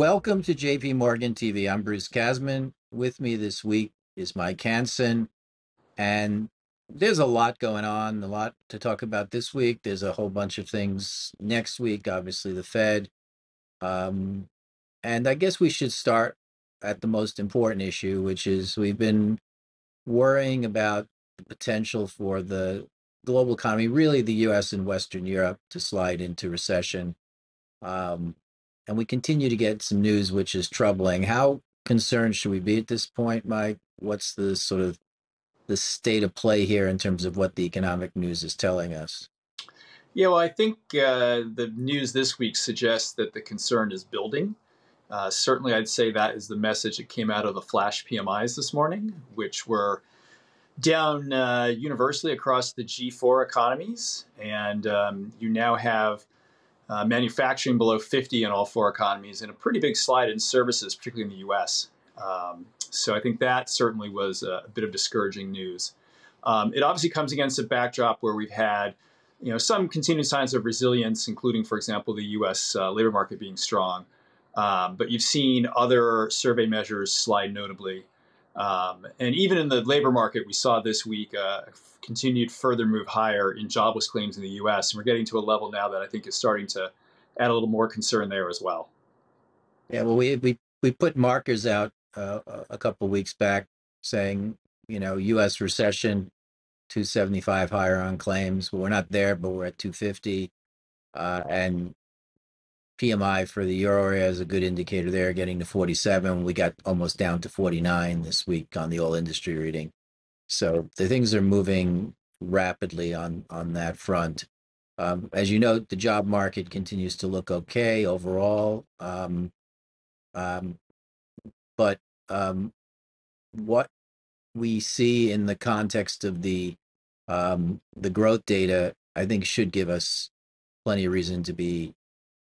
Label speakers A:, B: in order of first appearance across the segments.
A: Welcome to JP Morgan TV. I'm Bruce Kasman. With me this week is Mike Hanson. And there's a lot going on, a lot to talk about this week. There's a whole bunch of things next week, obviously, the Fed. Um, and I guess we should start at the most important issue, which is we've been worrying about the potential for the global economy, really the US and Western Europe, to slide into recession. Um, and we continue to get some news which is troubling. How concerned should we be at this point, Mike? What's the sort of the state of play here in terms of what the economic news is telling us?
B: Yeah, well, I think uh, the news this week suggests that the concern is building. Uh, certainly, I'd say that is the message that came out of the flash PMIs this morning, which were down uh, universally across the G4 economies. And um, you now have uh, manufacturing below 50 in all four economies, and a pretty big slide in services, particularly in the US. Um, so I think that certainly was a, a bit of discouraging news. Um, it obviously comes against a backdrop where we've had you know, some continued signs of resilience, including, for example, the U.S. Uh, labor market being strong. Um, but you've seen other survey measures slide notably. Um, and even in the labor market, we saw this week uh, continued further move higher in jobless claims in the U.S. And we're getting to a level now that I think is starting to add a little more concern there as well.
A: Yeah, well, we we we put markers out uh, a couple weeks back saying, you know, U.S. recession, 275 higher on claims. Well, we're not there, but we're at 250, uh, and PMI for the euro area is a good indicator there, getting to 47. We got almost down to 49 this week on the oil industry reading. So the things are moving rapidly on on that front. Um, as you know, the job market continues to look okay overall. Um, um, but um, what we see in the context of the um, the growth data, I think, should give us plenty of reason to be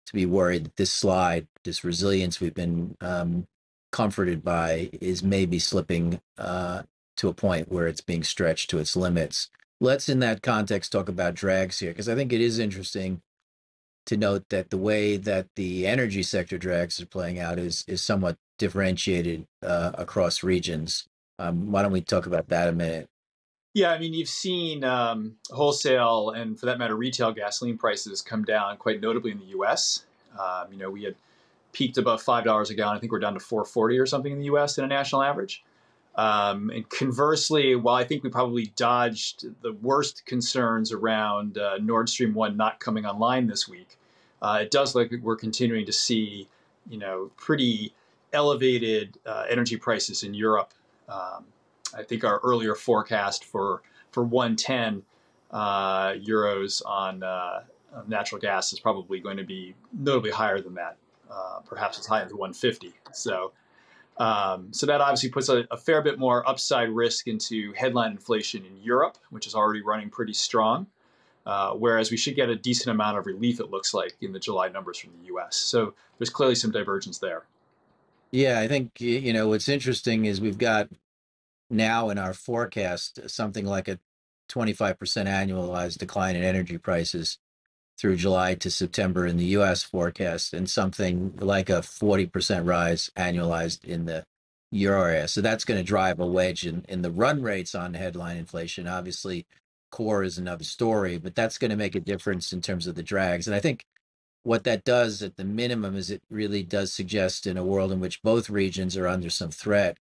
A: to be worried that this slide, this resilience we've been um, comforted by, is maybe slipping uh, to a point where it's being stretched to its limits. Let's, in that context, talk about drags here, because I think it is interesting to note that the way that the energy sector drags are playing out is is somewhat differentiated uh, across regions. Um, why don't we talk about that a minute?
B: Yeah, I mean, you've seen um, wholesale and, for that matter, retail gasoline prices come down quite notably in the U.S. Um, you know, we had peaked above five dollars a gallon. I think we're down to 4.40 or something in the U.S. in a national average. Um, and conversely, while I think we probably dodged the worst concerns around uh, Nord Stream one not coming online this week, uh, it does look like we're continuing to see, you know, pretty elevated uh, energy prices in Europe. Um, I think our earlier forecast for for 110 uh, euros on uh, natural gas is probably going to be notably higher than that, uh, perhaps as high as 150. So. Um, so that obviously puts a, a, fair bit more upside risk into headline inflation in Europe, which is already running pretty strong. Uh, whereas we should get a decent amount of relief, it looks like, in the July numbers from the U.S. So there's clearly some divergence there.
A: Yeah, I think you know what's interesting is we've got now in our forecast something like a 25% annualized decline in energy prices through July to September in the US forecast and something like a 40% rise annualized in the euro area. So that's going to drive a wedge in, in the run rates on headline inflation. Obviously, core is another story, but that's going to make a difference in terms of the drags. And I think what that does at the minimum is it really does suggest in a world in which both regions are under some threat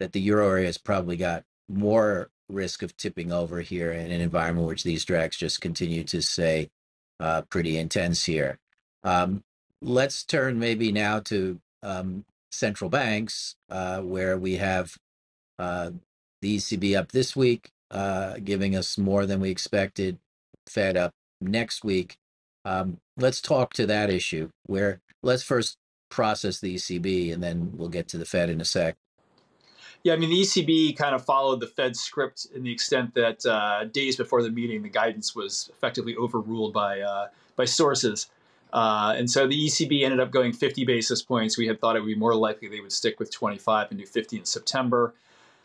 A: that the euro area has probably got more risk of tipping over here in an environment which these drags just continue to say uh, pretty intense here. Um, let's turn maybe now to um, central banks, uh, where we have uh, the ECB up this week, uh, giving us more than we expected, Fed up next week. Um, let's talk to that issue where let's first process the ECB and then we'll get to the Fed in a sec.
B: Yeah, I mean, the ECB kind of followed the Fed script in the extent that uh, days before the meeting, the guidance was effectively overruled by, uh, by sources. Uh, and so the ECB ended up going 50 basis points. We had thought it would be more likely they would stick with 25 and do 50 in September.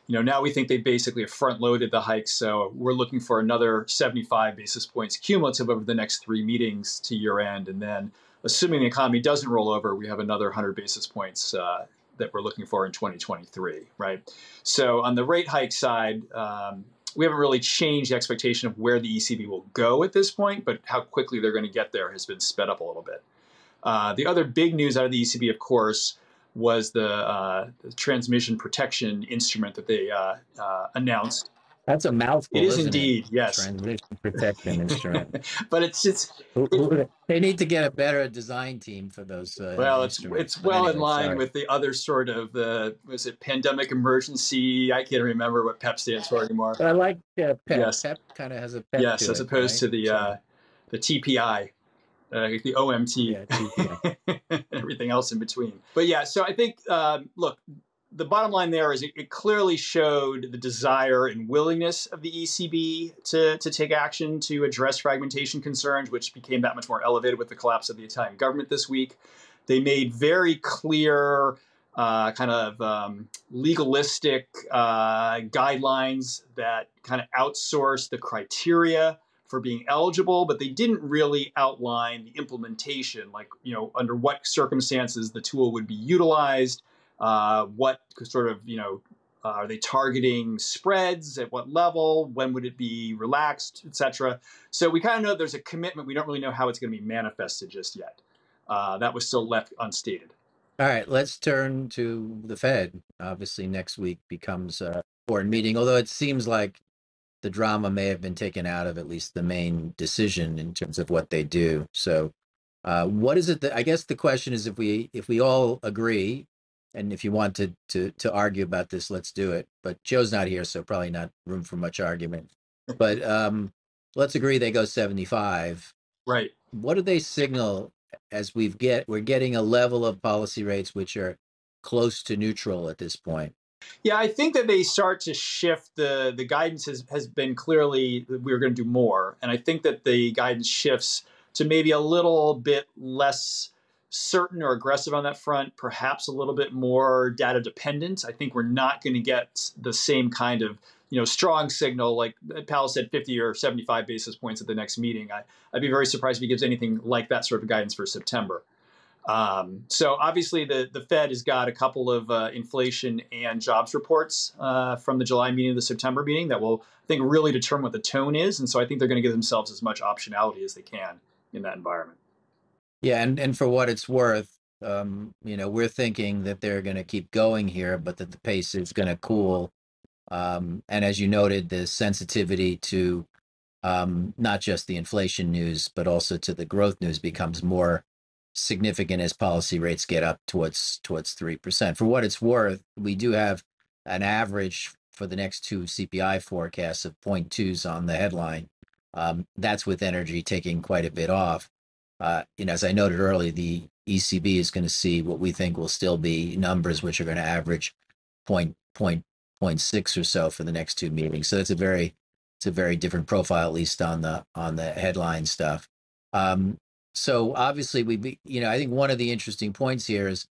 B: You know, now we think they basically front loaded the hike. So we're looking for another 75 basis points cumulative over the next three meetings to year end. And then assuming the economy doesn't roll over, we have another 100 basis points uh, that we're looking for in 2023, right? So on the rate hike side, um, we haven't really changed the expectation of where the ECB will go at this point, but how quickly they're going to get there has been sped up a little bit. Uh, the other big news out of the ECB, of course, was the, uh, the transmission protection instrument that they uh, uh announced
A: that's a mouthful.
B: It is indeed,
A: it?
B: yes.
A: Transmission protection instrument.
B: but it's it's.
A: they need to get a better design team for those. Uh,
B: well, it's it's well anyway, in line sorry. with the other sort of the was it pandemic emergency? I can't remember what PEP stands for anymore.
A: But I like uh, PEP. Yes. PEP kind of has a PEP.
B: Yes, as
A: it,
B: opposed
A: right?
B: to the
A: so,
B: uh, the TPI. Uh, the OMT,
A: yeah,
B: everything else in between. But yeah, so I think, um, look, the bottom line there is it, it, clearly showed the desire and willingness of the ECB to, to take action to address fragmentation concerns, which became that much more elevated with the collapse of the Italian government this week. They made very clear, uh, kind of um, legalistic uh, guidelines that kind of outsource the criteria for being eligible, but they didn't really outline the implementation, like, you know, under what circumstances the tool would be utilized uh, what sort of, you know, uh, are they targeting spreads at what level? When would it be relaxed, etc. So we kind of know there's a commitment. We don't really know how it's going to be manifested just yet. Uh, that was still left unstated.
A: All right, let's turn to the Fed. Obviously, next week becomes a board meeting, although it seems like the drama may have been taken out of at least the main decision in terms of what they do. So, uh, what is it that I guess the question is if we if we all agree and if you want to to to argue about this, let's do it. But Joe's not here, so probably not room for much argument. But um, let's agree they go seventy five.
B: Right.
A: What do they signal as we've get we're getting a level of policy rates which are close to neutral at this point?
B: Yeah, I think that they start to shift the the guidance has, has been clearly that we are going to do more, and I think that the guidance shifts to maybe a little bit less certain or aggressive on that front, perhaps a little bit more data dependent. I think we're not going to get the same kind of you know strong signal like Powell said 50 or 75 basis points at the next meeting. I, would be very surprised if he gives anything like that sort of guidance for September. Um, so obviously the, the Fed has got a couple of uh, inflation and jobs reports uh, from the July meeting to the September meeting that will I think really determine what the tone is. And so I think they're going to give themselves as much optionality as they can in that environment.
A: Yeah, and and for what it's worth, um, you know, we're thinking that they're going to keep going here, but that the pace is going to cool. Um, and as you noted, the sensitivity to um, not just the inflation news, but also to the growth news becomes more significant as policy rates get up towards towards three percent. For what it's worth, we do have an average for the next two CPI forecasts of 0.2s on the headline. Um, that's with energy taking quite a bit off uh, you know, as I noted earlier, the ECB is going to see what we think will still be numbers which are going to average point point point six or so for the next two meetings. So it's a very it's a very different profile, at least on the on the headline stuff. Um, so obviously, we you know I think one of the interesting points here is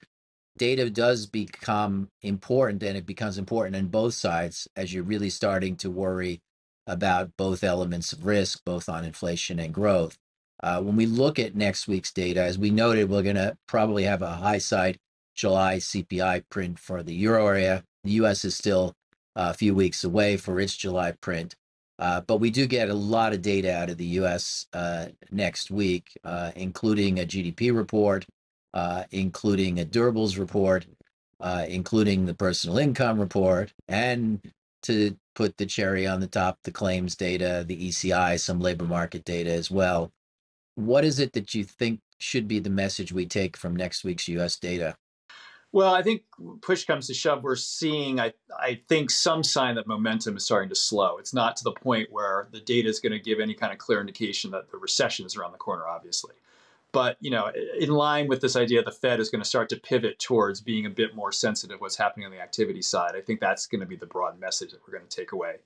A: data does become important, and it becomes important on both sides as you're really starting to worry about both elements of risk, both on inflation and growth. Uh, when we look at next week's data, as we noted, we're going to probably have a high side July CPI print for the euro area. The US is still a few weeks away for its July print. Uh, but we do get a lot of data out of the US uh, next week, uh, including a GDP report, uh, including a durables report, uh, including the personal income report, and to put the cherry on the top, the claims data, the ECI, some labor market data as well what is it that you think should be the message we take from next week's US data?
B: Well, I think push comes to shove, we're seeing, I, I think, some sign that momentum is starting to slow. It's not to the point where the data is going to give any kind of clear indication that the recession is around the corner, obviously. But, you know, in line with this idea, the Fed is going to start to pivot towards being a bit more sensitive to what's happening on the activity side. I think that's going to be the broad message that we're going to take away.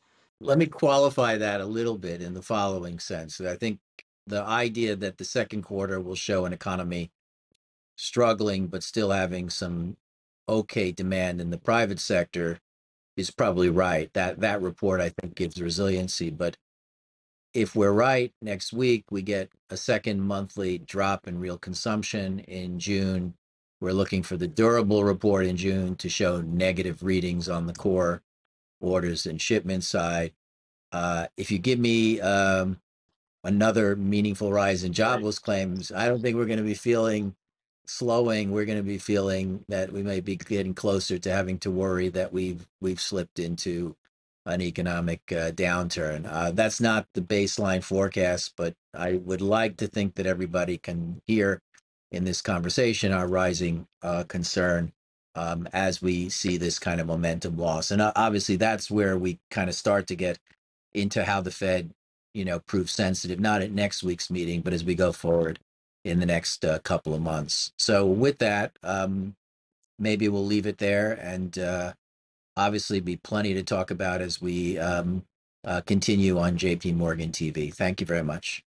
A: Let me qualify that a little bit in the following sense. I think the idea that the second quarter will show an economy struggling but still having some okay demand in the private sector is probably right. That that report I think gives resiliency, but if we're right, next week we get a second monthly drop in real consumption in June. We're looking for the durable report in June to show negative readings on the core orders and shipment side. Uh, if you give me um, another meaningful rise in jobless claims, I don't think we're going to be feeling slowing. We're going to be feeling that we may be getting closer to having to worry that we've we've slipped into an economic uh, downturn. Uh, that's not the baseline forecast, but I would like to think that everybody can hear in this conversation our rising uh, concern um, as we see this kind of momentum loss. And uh, obviously, that's where we kind of start to get into how the Fed, you know, proves sensitive, not at next week's meeting, but as we go forward in the next uh, couple of months. So, with that, um, maybe we'll leave it there and uh, obviously be plenty to talk about as we um, uh, continue on JP Morgan TV. Thank you very much.